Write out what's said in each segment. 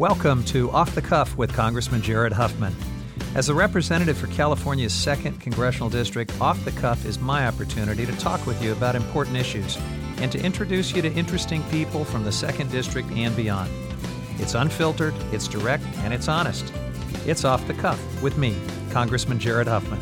Welcome to Off the Cuff with Congressman Jared Huffman. As a representative for California's 2nd Congressional District, Off the Cuff is my opportunity to talk with you about important issues and to introduce you to interesting people from the 2nd District and beyond. It's unfiltered, it's direct, and it's honest. It's Off the Cuff with me, Congressman Jared Huffman.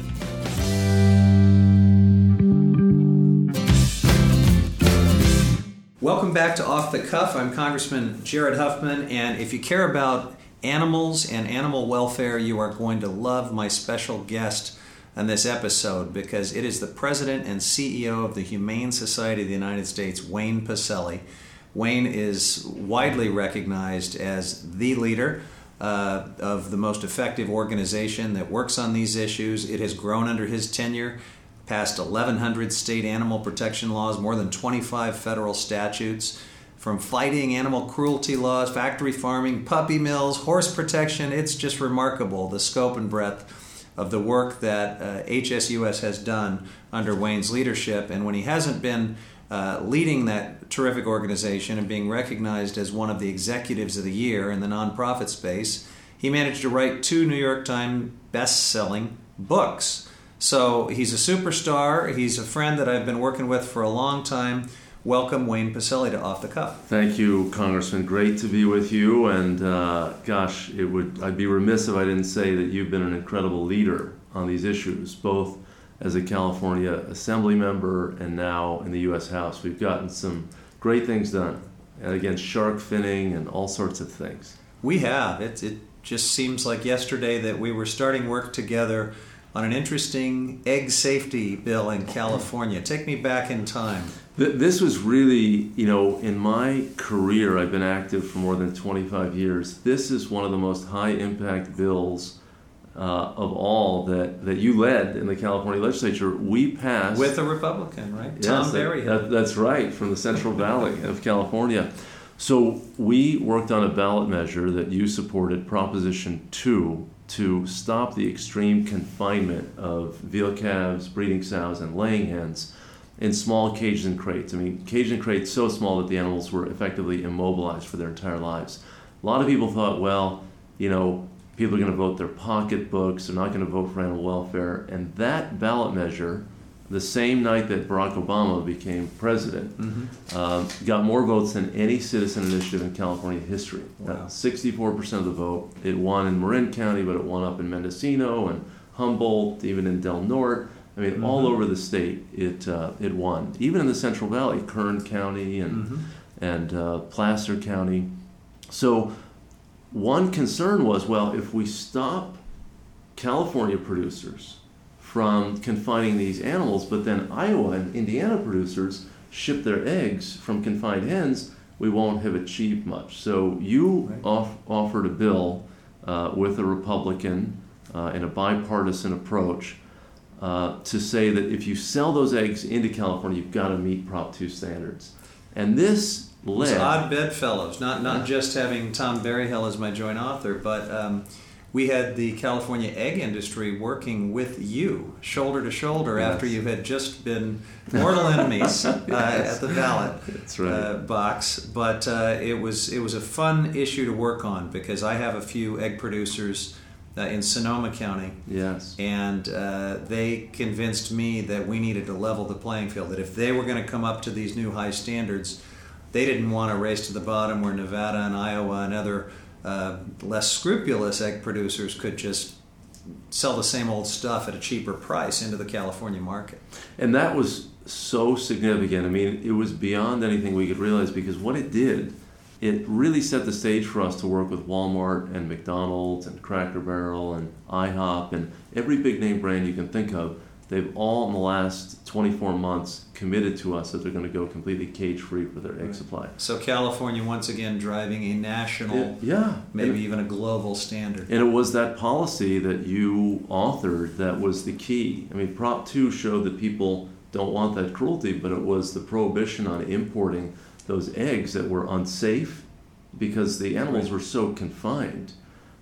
Welcome back to Off the Cuff. I'm Congressman Jared Huffman, and if you care about animals and animal welfare, you are going to love my special guest on this episode because it is the president and CEO of the Humane Society of the United States, Wayne Pacelle. Wayne is widely recognized as the leader uh, of the most effective organization that works on these issues. It has grown under his tenure, passed 1,100 state animal protection laws, more than 25 federal statutes. From fighting animal cruelty laws, factory farming, puppy mills, horse protection, it's just remarkable the scope and breadth of the work that uh, HSUS has done under Wayne's leadership. And when he hasn't been uh, leading that terrific organization and being recognized as one of the executives of the year in the nonprofit space, he managed to write two New York Times best-selling books. So he's a superstar. He's a friend that I've been working with for a long time. Welcome, Wayne Pacelle, to Off the Cuff. Thank you, Congressman. Great to be with you. And uh, gosh, it would I'd be remiss if I didn't say that you've been an incredible leader on these issues, both as a California Assembly member and now in the U.S. House. We've gotten some great things done against shark finning and all sorts of things. We have. It, it just seems like yesterday that we were starting work together on an interesting egg safety bill in California. Take me back in time. This was really, you know, in my career, I've been active for more than 25 years. This is one of the most high impact bills uh, of all that, that you led in the California legislature. We passed. With a Republican, right? Yes, Tom Berry. That, that's right, from the Central Valley of California. So we worked on a ballot measure that you supported, Proposition 2, to stop the extreme confinement of veal calves, breeding sows, and laying hens in small cages and crates. I mean, cages and crates so small that the animals were effectively immobilized for their entire lives. A lot of people thought, well, you know, people are going to vote their pocketbooks, they're not going to vote for animal welfare. And that ballot measure, the same night that Barack Obama became president, mm-hmm. um, got more votes than any citizen initiative in California history. Wow. 64% of the vote. It won in Marin County, but it won up in Mendocino and Humboldt, even in Del Norte. I mean, mm-hmm. all over the state, it uh, it won. Even in the Central Valley, Kern County and mm-hmm. and uh, Placer County. So, one concern was, well, if we stop California producers from confining these animals, but then Iowa and Indiana producers ship their eggs from confined hens, we won't have achieved much. So you right. off, offered a bill uh, with a Republican uh, in a bipartisan approach uh, to say that if you sell those eggs into California, you've got to meet Prop 2 standards. And this led. It's odd bedfellows, not, not just having Tom Berryhill as my joint author, but um, we had the California egg industry working with you, shoulder to shoulder, yes. after you had just been mortal enemies uh, yes. at the ballot right. uh, box. But uh, it was it was a fun issue to work on because I have a few egg producers uh, in Sonoma County. Yes. And uh, they convinced me that we needed to level the playing field, that if they were going to come up to these new high standards, they didn't want to race to the bottom where Nevada and Iowa and other uh, less scrupulous egg producers could just sell the same old stuff at a cheaper price into the California market. And that was so significant. I mean, it was beyond anything we could realize because what it did – it really set the stage for us to work with Walmart and McDonald's and Cracker Barrel and IHOP and every big name brand you can think of. They've all in the last 24 months committed to us that they're going to go completely cage free for their egg supply. So California once again driving a national, it, yeah, maybe and, even a global standard. And it was that policy that you authored that was the key. I mean, Prop 2 showed that people don't want that cruelty, but it was the prohibition on importing those eggs that were unsafe because the animals were so confined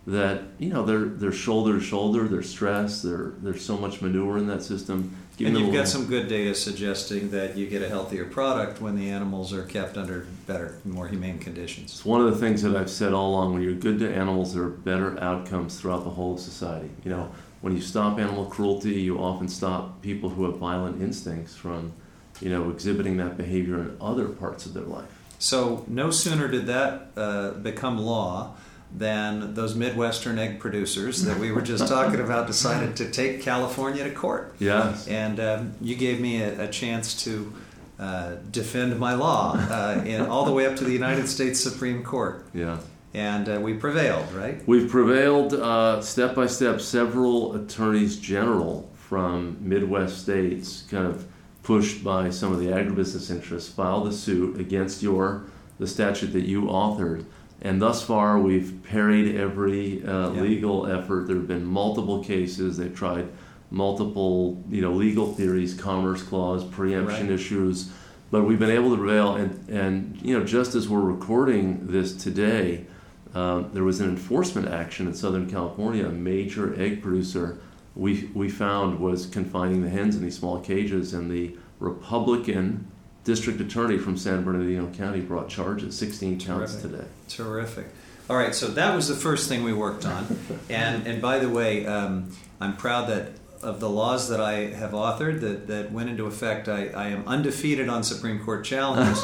that you know they're they're shoulder to shoulder, they're stressed, there there's so much manure in that system. Giving and you've got some good data suggesting that you get a healthier product when the animals are kept under better, more humane conditions. It's one of the things that I've said all along. When you're good to animals, there are better outcomes throughout the whole of society. You know, when you stop animal cruelty, you often stop people who have violent instincts from, you know, exhibiting that behavior in other parts of their life. So no sooner did that uh, become law than those Midwestern egg producers that we were just talking about decided to take California to court. Yes. And um, you gave me a, a chance to uh, defend my law uh, in, all the way up to the United States Supreme Court. Yeah. And uh, we prevailed, right? We've prevailed uh, step by step. Several attorneys general from Midwest states, kind of pushed by some of the agribusiness interests, filed a suit against your the statute that you authored and thus far, we've parried every uh, yeah. legal effort. There have been multiple cases. They've tried multiple, you know, legal theories, commerce clause, preemption right. issues, but we've been able to prevail. And, and you know, just as we're recording this today, um, there was an enforcement action in Southern California. A major egg producer we we found was confining the hens in these small cages, and the Republican district attorney from San Bernardino County brought charges, 16 counts Terrific. today. Terrific. All right, so that was the first thing we worked on. and, and by the way, um, I'm proud that of the laws that I have authored that, that went into effect, I, I am undefeated on Supreme Court challenges.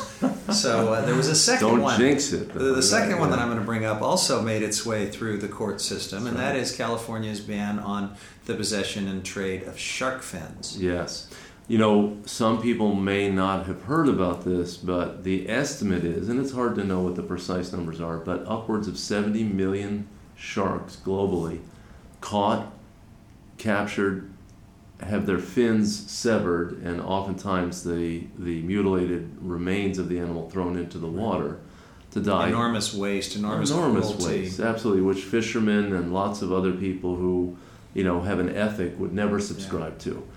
so uh, there was a 2nd Don't one. jinx it. The, the second one that I'm going to bring up also made its way through the court system, and that is California's ban on the possession and trade of shark fins. Yes. You know, some people may not have heard about this, but the estimate is, and it's hard to know what the precise numbers are, but upwards of 70 million sharks globally caught, captured, have their fins severed, and oftentimes the, the mutilated remains of the animal thrown into the water to die. Enormous waste, enormous, enormous cruelty. waste, absolutely, which fishermen and lots of other people who, you know, have an ethic would never subscribe yeah. to.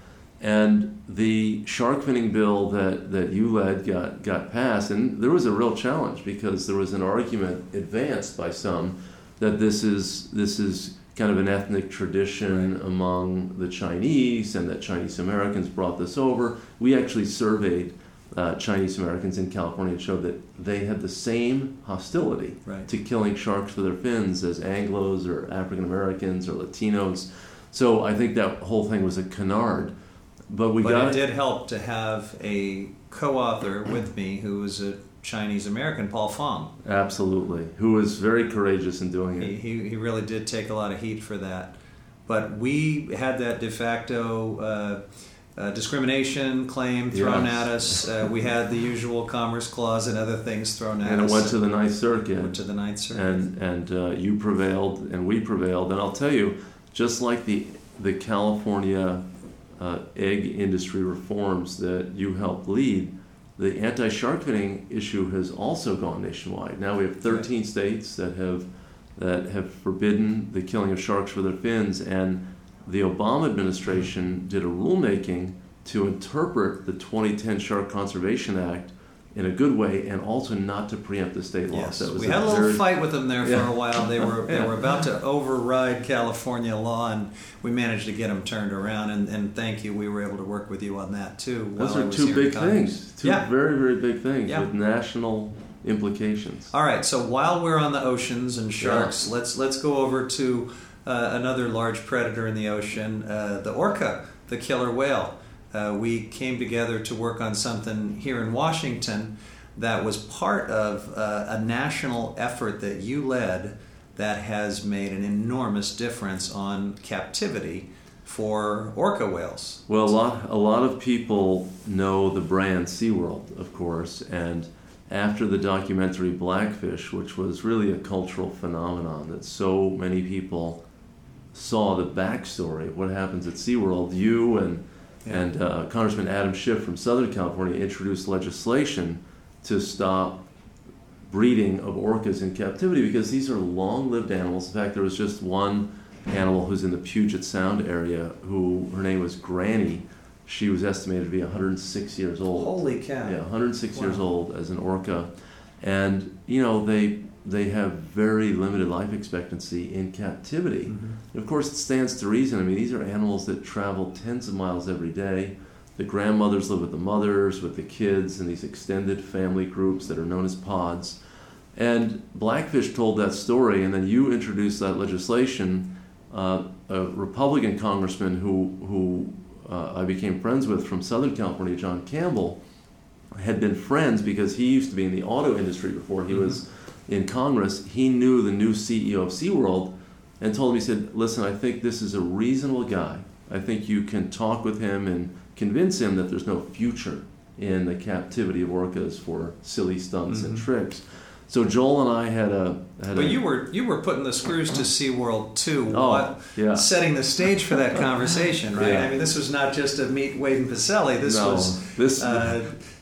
And the shark finning bill that, that you led got, got passed, and there was a real challenge because there was an argument advanced by some that this is, this is kind of an ethnic tradition right. among the Chinese and that Chinese Americans brought this over. We actually surveyed uh, Chinese Americans in California and showed that they had the same hostility right. to killing sharks for their fins as Anglos or African Americans or Latinos. So I think that whole thing was a canard but we but got it did help to have a co-author with me who was a Chinese American, Paul Fong. Absolutely, who was very courageous in doing it. He, he, he really did take a lot of heat for that. But we had that de facto uh, uh, discrimination claim thrown yes. at us. Uh, we had the usual Commerce Clause and other things thrown at us. And it went to the Ninth Circuit. Went to the Ninth Circuit. And and uh, you prevailed, and we prevailed. And I'll tell you, just like the the California uh, egg industry reforms that you helped lead, the anti-shark finning issue has also gone nationwide. Now we have 13 right. states that have that have forbidden the killing of sharks for their fins, and the Obama administration did a rulemaking to interpret the 2010 Shark Conservation Act in a good way and also not to preempt the state laws. Yes. we had a little fight with them there yeah. for a while. They were they were about to override California law, and we managed to get them turned around. And, and thank you, we were able to work with you on that too. Those are two big things. Two yeah. very very big things yeah. with national implications. All right, so while we're on the oceans and sharks, let's let's go over to uh, another large predator in the ocean, uh, the orca, the killer whale uh, we came together to work on something here in Washington that was part of uh, a national effort that you led that has made an enormous difference on captivity for orca whales. Well, a lot, a lot of people know the brand SeaWorld, of course, and after the documentary Blackfish, which was really a cultural phenomenon that so many people saw the backstory of what happens at SeaWorld, you and and uh, Congressman Adam Schiff from Southern California introduced legislation to stop breeding of orcas in captivity because these are long lived animals. In fact, there was just one animal who's in the Puget Sound area who her name was Granny. She was estimated to be 106 years old. Holy cow. Yeah, 106 wow. years old as an orca. and you know they they have very limited life expectancy in captivity. Mm-hmm. Of course, it stands to reason. I mean, these are animals that travel tens of miles every day. The grandmothers live with the mothers, with the kids, in these extended family groups that are known as pods. And Blackfish told that story, and then you introduced that legislation. Uh, a Republican congressman who, who uh, I became friends with from Southern California, John Campbell, had been friends because he used to be in the auto industry before he Mhm. was in Congress. He knew the new CEO of SeaWorld and told him, he said, Listen, I think this is a reasonable guy. I think you can talk with him and convince him that there's no future in the captivity of orcas for silly stunts and Mhm. tricks. So Joel and I had a. Had But a, you were you were putting the screws to SeaWorld too. Oh, What- yeah. Setting the stage for that conversation, right? Yeah. I mean, this was not just a meet Wade and Pacelle. This No, was, this- uh,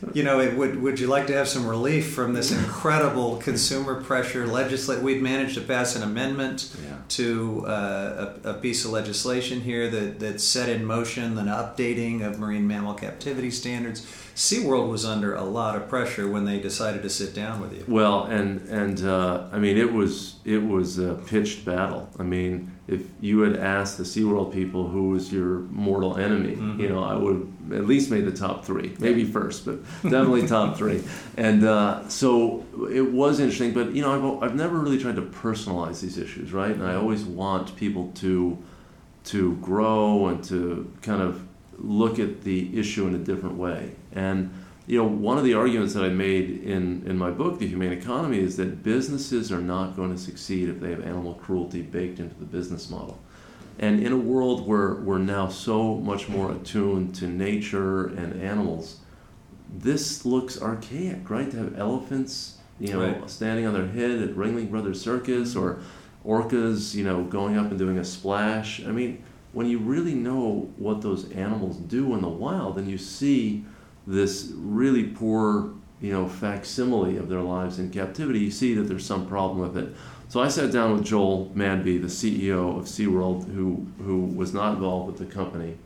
you know, it, would would you like to have some relief from this incredible consumer pressure? Legislate. We'd managed to pass an amendment Yeah. to uh, a, a piece of legislation here that that set in motion an updating of marine mammal captivity standards. SeaWorld was under a lot of pressure when they decided to sit down with you. Well, and and uh, I mean, it was it was a pitched battle. I mean, if you had asked the SeaWorld people who was your mortal enemy, Mhm. you know, I would have at least made the top three, maybe first, but definitely top three. And uh, so it was interesting, but you know, I've I've never really tried to personalize these issues, right? And I always want people to to grow and to kind of look at the issue in a different way. And you know, one of the arguments that I made in, in my book, The Humane Economy, is that businesses are not going to succeed if they have animal cruelty baked into the business model. And in a world where we're now so much more attuned to nature and animals, this looks archaic, right? To have elephants, you know, Right. standing on their head at Ringling Brothers Circus or orcas, you know, going up and doing a splash. I mean, when you really know what those animals do in the wild and you see this really poor, you know, facsimile of their lives in captivity, you see that there's some problem with it. So I sat down with Joel Manby, the CEO of SeaWorld, who, who was not involved with the company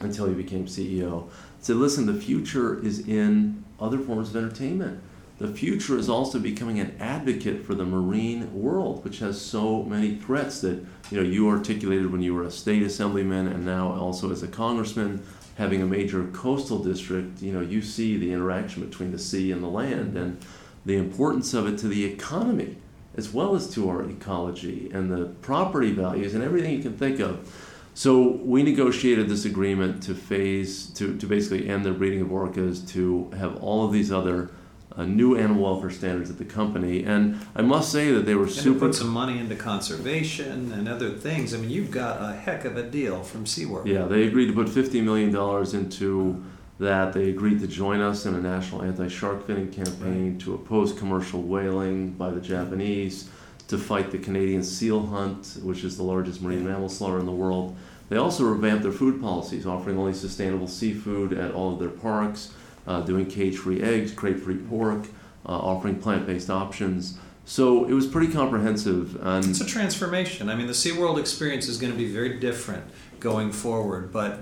until he became CEO. Said, listen, the future is in other forms of entertainment. The future is also becoming an advocate for the marine world, which has so many threats that you know you articulated when you were a state assemblyman and now also as a congressman, having a major coastal district. You know, you see the interaction between the sea and the land and the importance of it to the economy as well as to our ecology and the property values and everything you can think of. So we negotiated this agreement to phase to, to basically end the breeding of orcas, to have all of these other uh, new animal welfare standards at the company, and I must say that they were And super. put some money into conservation and other things. I mean, you've got a heck of a deal from SeaWorld. Yeah, they agreed to put fifty million dollars into that. They agreed to join us in a national anti-shark finning campaign to oppose commercial whaling by the Japanese, to fight the Canadian seal hunt, which is the largest marine mammal slaughter in the world. They also revamped their food policies, offering only sustainable seafood at all of their parks, uh, doing cage-free eggs, crate-free pork, uh, offering plant-based options. So it was pretty comprehensive, and It's a transformation. I mean, the SeaWorld experience is going to be very different going forward, but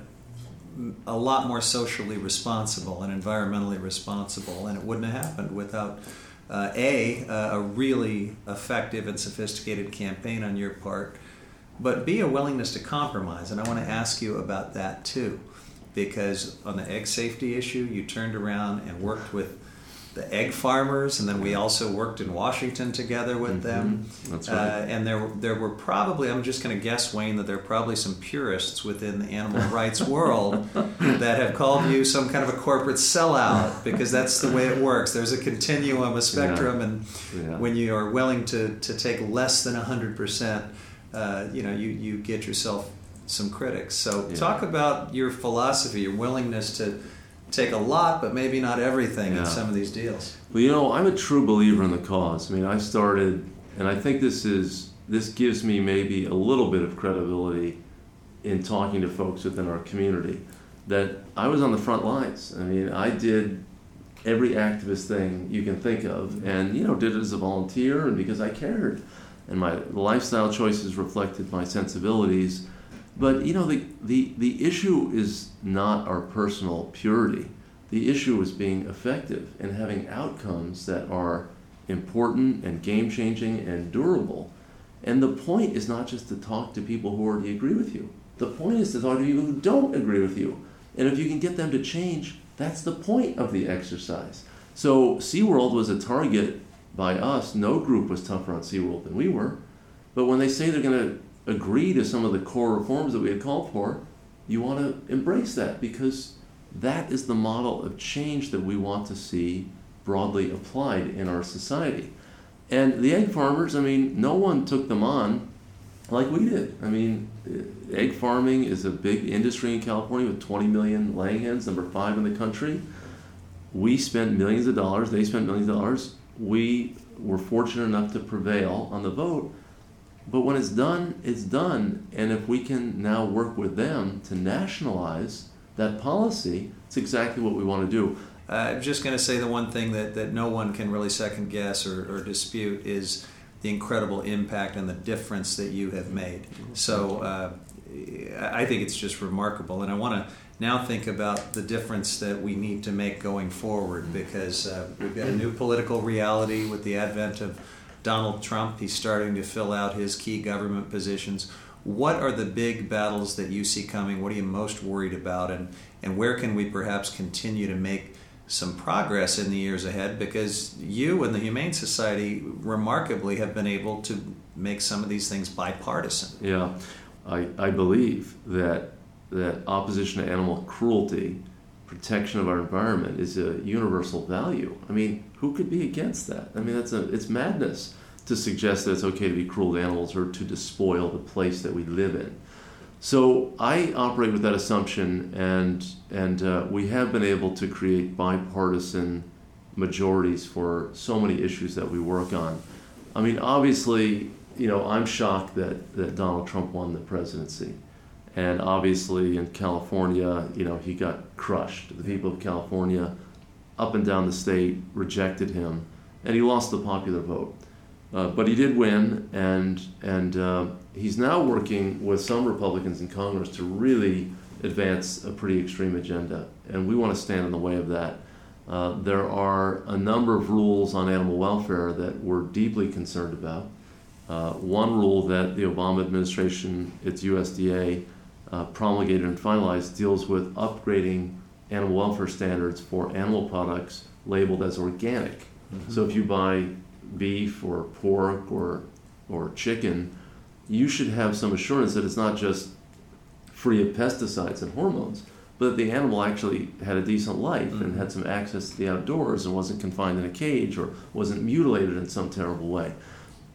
a lot more socially responsible and environmentally responsible, and it wouldn't have happened without uh, a a really effective and sophisticated campaign on your part, but b a willingness to compromise. And I want to ask you about that too, because on the egg safety issue, you turned around and worked with the egg farmers, and then we also worked in Washington together with them. Mhm. That's right. Uh, and there, there were probably, I'm just going to guess, Wayne, that there are probably some purists within the animal rights world that have called you some kind of a corporate sellout because that's the way it works. There's a continuum, a spectrum, and Yeah. when you are willing to, to take less than 100%, uh, you know, you, you get yourself some critics. So Yeah. talk about your philosophy, your willingness to take a lot, but maybe not everything Yeah. in some of these deals. Well, you know, I'm a true believer in the cause. I mean, I started, and I think this is this gives me maybe a little bit of credibility in talking to folks within our community. That I was on the front lines. I mean, I did every activist thing you can think of, and you know, did it as a volunteer and because I cared, and my lifestyle choices reflected my sensibilities. But you know, the, the, the issue is not our personal purity. The issue is being effective and having outcomes that are important and game changing and durable. And the point is not just to talk to people who already agree with you. The point is to talk to people who don't agree with you. And if you can get them to change, that's the point of the exercise. So SeaWorld was a target by us. No group was tougher on SeaWorld than we were. But when they say they're going to agree to some of the core reforms that we had called for, you want to embrace that because that is the model of change that we want to see broadly applied in our society. And the egg farmers, I mean, no one took them on like we did. I mean, eh, egg farming is a big industry in California with 20 million laying hens, number five in the country. We spent millions of dollars, they spent millions of dollars. We were fortunate enough to prevail on the vote. But when it's done, it's done. And if we can now work with them to nationalize that policy, it's exactly what we want to do. I'm just going to say the one thing that, that no one can really second guess or, or dispute is the incredible impact and the difference that you have made. So uh, I think it's just remarkable. And I want to now think about the difference that we need to make going forward because uh, we've got a new political reality with the advent of Donald Trump. He's starting to fill out his key government positions. What are the big battles that you see coming? What are you most worried about? And, and where can we perhaps continue to make some progress in the years ahead? Because you and the Humane Society remarkably have been able to make some of these things bipartisan. Yeah, I, I believe that, that opposition to animal cruelty protection of our environment is a universal value. I mean, who could be against that? I mean, that's a it's madness to suggest that it's okay to be cruel to animals or to despoil the place that we live in. So I operate with that assumption, and and uh, we have been able to create bipartisan majorities for so many issues that we work on. I mean, obviously, you know, I'm shocked that that Donald Trump won the presidency. And obviously in California, you know, he got crushed. The people of California, up and down the state, rejected him, and he lost the popular vote. Uh, but he did win, and and uh, he's now working with some Republicans in Congress to really advance a pretty extreme agenda, and we want to stand in the way of that. Uh, there are a number of rules on animal welfare that we're deeply concerned about. Uh, one rule that the Obama administration, its USDA, uh, promulgated and finalized deals with upgrading animal welfare standards for animal products labeled as organic. Mm-hmm. So if you buy beef or pork or or chicken, you should have some assurance that it's not just free of pesticides and hormones, but that the animal actually had a decent life mm-hmm. and had some access to the outdoors and wasn't confined in a cage or wasn't mutilated in some terrible way.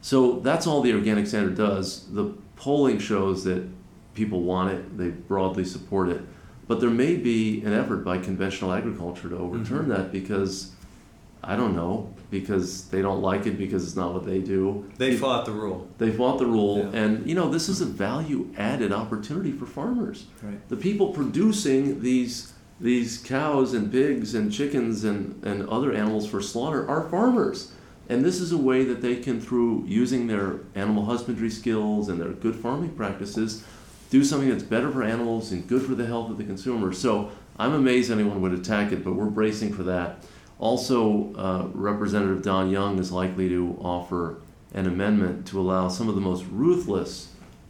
So that's all the organic standard does. The polling shows that people want it, they broadly support it. But there may be an effort by conventional agriculture to overturn mm-hmm. that because, I don't know, because they don't like it because it's not what they do. They fought the rule. They fought the rule. Yeah. And, you know, this is a value added opportunity for farmers. Right. The people producing these these cows and pigs and chickens and, and other animals for slaughter are farmers. And this is a way that they can, through using their animal husbandry skills and their good farming practices, do something that's better for animals and good for the health of the consumer. So I'm amazed anyone would attack it, but we're bracing for that. Also, uh, Representative Don Young is likely to offer an amendment to allow some of the most ruthless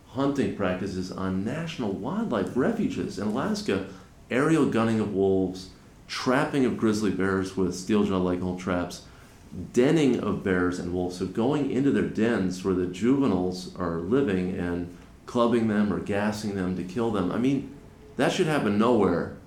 hunting practices on national wildlife refuges in Alaska aerial gunning of wolves, trapping of grizzly bears with steel jaw leghold traps, denning of bears and wolves. So, going into their dens where the juveniles are living and clubbing them or gassing them to kill them. I mean, that should happen nowhere.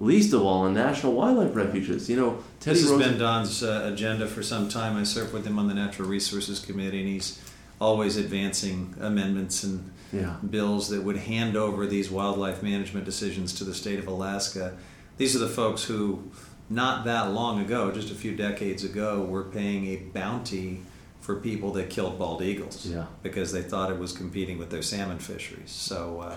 Least of all in national wildlife refuges. You know, Teddy this has been Don's uh, agenda for some time. I served with him on the Natural Resources Committee, and he's always advancing amendments and yeah. bills that would hand over these wildlife management decisions to the state of Alaska. These are the folks who, not that long ago, just a few decades ago, were paying a bounty for people that killed bald eagles yeah. because they thought it was competing with their salmon fisheries. So uh,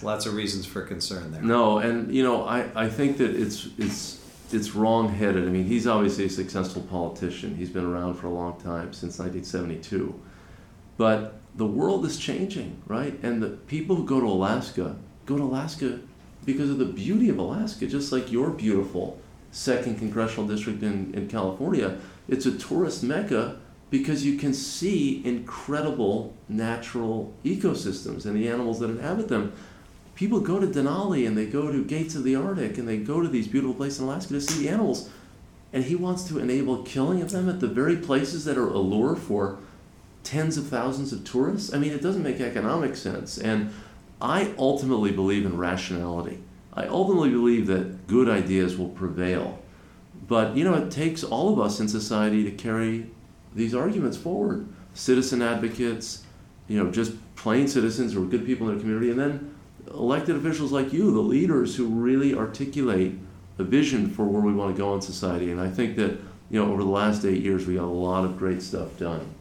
lots of reasons for concern there. No, and you know I, I think that it's it's it's wrong headed. I mean he's obviously a successful politician. He's been around for a long time since 1972, but the world is changing, right? And the people who go to Alaska go to Alaska because of the beauty of Alaska, just like you're beautiful second congressional district in, in California, it's a tourist mecca because you can see incredible natural ecosystems and the animals that inhabit them. People go to Denali and they go to Gates of the Arctic and they go to these beautiful places in Alaska to see the animals. And he wants to enable killing of them at the very places that are allure for tens of thousands of tourists. I mean, it doesn't make economic sense. And I ultimately believe in rationality. I ultimately believe that good ideas will prevail. But, you know, it takes all of us in society to carry these arguments forward. Citizen advocates, you know, just plain citizens who are good people in their community, and then elected officials like you, the leaders who really articulate a vision for where we want to go in society. And I think that, you know, over the last eight years, we got a lot of great stuff done.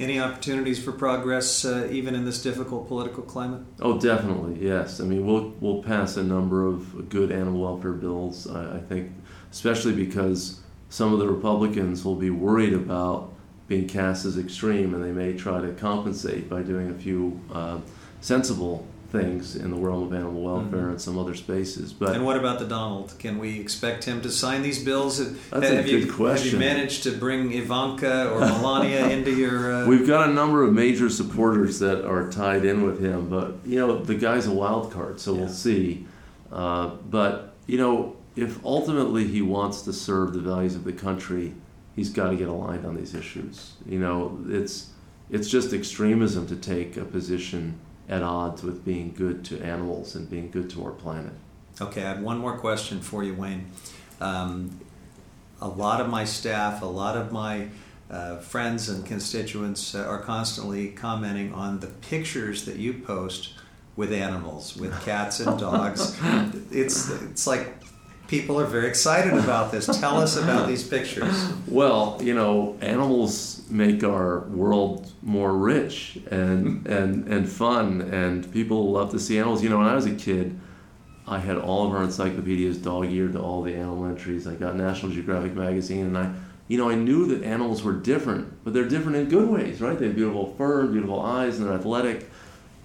Any opportunities for progress, uh, even in this difficult political climate? Oh, definitely, yes. I mean, we'll we'll pass a number of good animal welfare bills. I, I think, especially because some of the Republicans will be worried about being cast as extreme, and they may try to compensate by doing a few uh, sensible things in the realm of animal welfare mm-hmm. and some other spaces. But and what about the Donald? Can we expect him to sign these bills? That's have a good you, question. Have you managed to bring Ivanka or Melania into your? Uh... We've got a number of major supporters that are tied in with him, but you know the guy's a wild card, so yeah. we'll see. Uh, but you know, if ultimately he wants to serve the values of the country, he's got to get aligned on these issues. You know, it's it's just extremism to take a position at odds with being good to animals and being good to our planet. Okay, I have one more question for you, Wayne. Um, a lot of my staff, a lot of my uh, friends and constituents uh, are constantly commenting on the pictures that you post with animals, with cats and dogs. it's it's like people are very excited about this. Tell us about these pictures. Well, you know, animals make our world more rich and and and fun, and people love to see animals. You know, when I was a kid, I had all of our encyclopedias dog-eared to all the animal entries. I got National Geographic magazine, and I, you know, I knew that animals were different, but they're different in good ways, right? They have beautiful fur, beautiful eyes, and they're athletic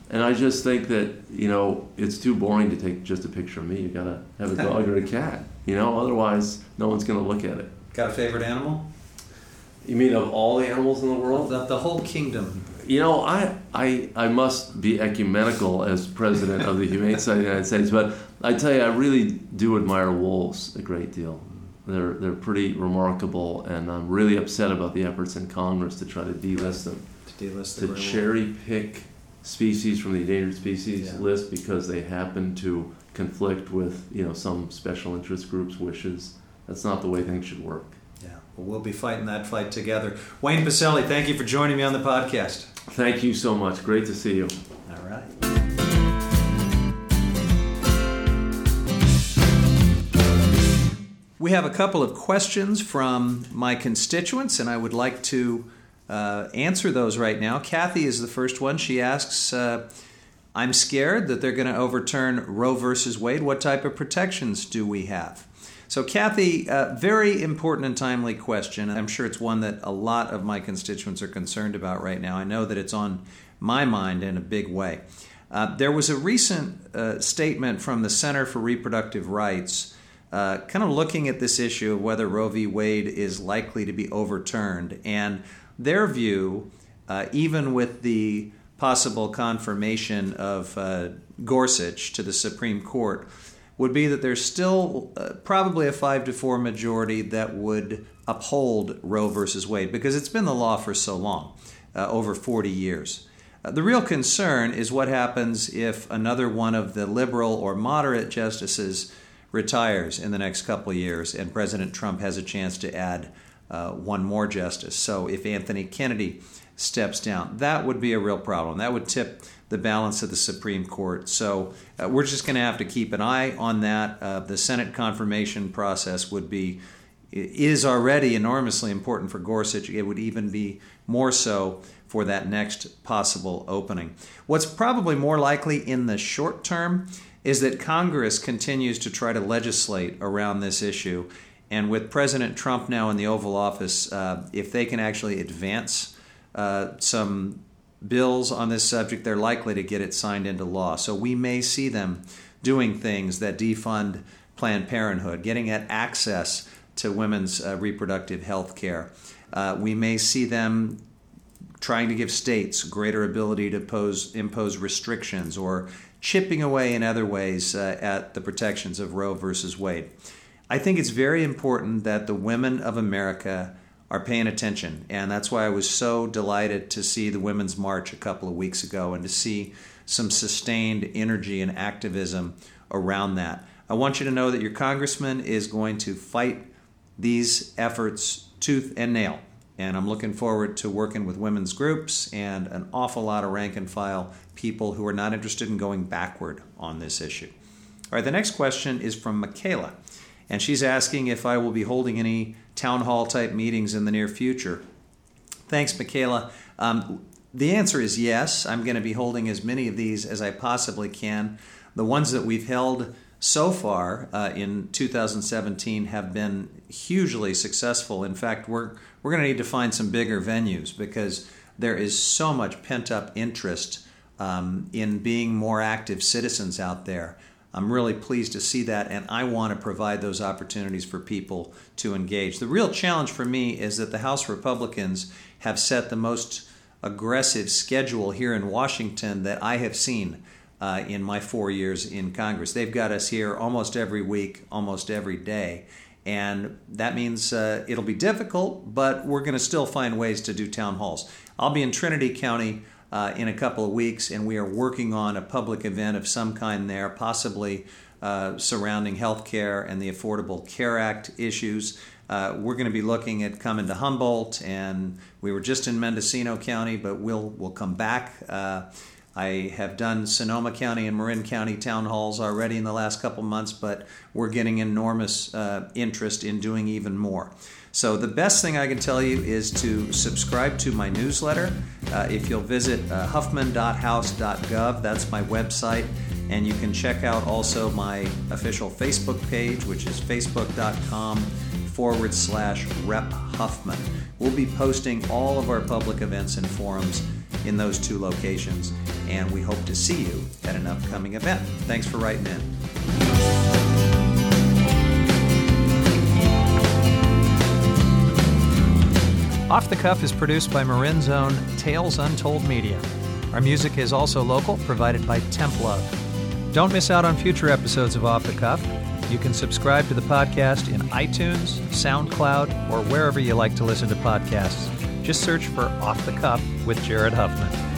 and I just think that you know it's too boring to take just a picture of me. You gotta have a dog or a cat. You know, otherwise no one's gonna look at it. Got a favorite animal? You mean of all the animals in the world? The, the whole kingdom. You know, I, I I must be ecumenical as president of the Humane Society of the United States, but I tell you, I really do admire wolves a great deal. They're they're pretty remarkable, and I'm really upset about the efforts in Congress to try to delist them. To delist them. to cherry pick species from the endangered species yeah. list because they happen to conflict with you know some special interest groups' wishes. That's not the way things should work. Yeah, well, we'll be fighting that fight together. Wayne Pacelle, thank you for joining me on the podcast. Thank you so much. Great to see you. All right. We have a couple of questions from my constituents, and I would like to uh, answer those right now. Kathy is the first one. She asks, uh, I'm scared that they're going to overturn Roe versus Wade. What type of protections do we have? So, Kathy, uh, very important and timely question. I'm sure it's one that a lot of my constituents are concerned about right now. I know that it's on my mind in a big way. Uh, there was a recent uh, statement from the Center for Reproductive Rights, uh, kind of looking at this issue of whether Roe v. Wade is likely to be overturned. And their view, uh, even with the possible confirmation of uh, Gorsuch to the Supreme Court, would be that there's still uh, probably a five to four majority that would uphold Roe versus Wade because it's been the law for so long, uh, over 40 years. Uh, the real concern is what happens if another one of the liberal or moderate justices retires in the next couple years and President Trump has a chance to add uh, one more justice. So if Anthony Kennedy steps down, that would be a real problem. That would tip the balance of the Supreme Court. So uh, we're just going to have to keep an eye on that. Uh, the Senate confirmation process would be is already enormously important for Gorsuch. It would even be more so for that next possible opening. What's probably more likely in the short term is that Congress continues to try to legislate around this issue and with President Trump now in the Oval Office, uh, if they can actually advance uh, some bills on this subject, they're likely to get it signed into law. So we may see them doing things that defund Planned Parenthood, getting at access to women's uh, reproductive health care. Uh, we may see them trying to give states greater ability to pose, impose restrictions or chipping away in other ways uh, at the protections of Roe versus Wade. I think it's very important that the women of America are paying attention, and that's why I was so delighted to see the Women's March a couple of weeks ago and to see some sustained energy and activism around that. I want you to know that your congressman is going to fight these efforts tooth and nail. And I'm looking forward to working with women's groups and an awful lot of rank and file people who are not interested in going backward on this issue. All right, the next question is from Michaela, and she's asking if I will be holding any town hall type meetings in the near future. Thanks, Michaela. Um, the answer is yes. I'm going to be holding as many of these as I possibly can. The ones that we've held so far uh, in 2017 have been hugely successful. In fact, we're we're going to need to find some bigger venues because there is so much pent up interest um, in being more active citizens out there. I'm really pleased to see that, and I want to provide those opportunities for people to engage. The real challenge for me is that the House Republicans have set the most aggressive schedule here in Washington that I have seen uh, in my four years in Congress. They've got us here almost every week, almost every day. And that means uh, it'll be difficult, but we're going to still find ways to do town halls. I'll be in Trinity County uh, in a couple of weeks, and we are working on a public event of some kind there, possibly uh, surrounding health care and the Affordable Care Act issues. Uh, we're going to be looking at coming to Humboldt, and we were just in Mendocino County, but we'll we'll come back. Uh, I have done Sonoma County and Marin County town halls already in the last couple months, but we're getting enormous uh, interest in doing even more. So, the best thing I can tell you is to subscribe to my newsletter. Uh, if you'll visit uh, huffman.house.gov, that's my website, and you can check out also my official Facebook page, which is facebook.com forward slash Rep Huffman. We'll be posting all of our public events and forums in those two locations, and we hope to see you at an upcoming event. Thanks for writing in. Off the Cuff is produced by Marin's own Tales Untold Media. Our music is also local, provided by Temp Love. Don't miss out on future episodes of Off the Cuff. You can subscribe to the podcast in iTunes, SoundCloud, or wherever you like to listen to podcasts. Just search for Off the Cuff with Jared Huffman.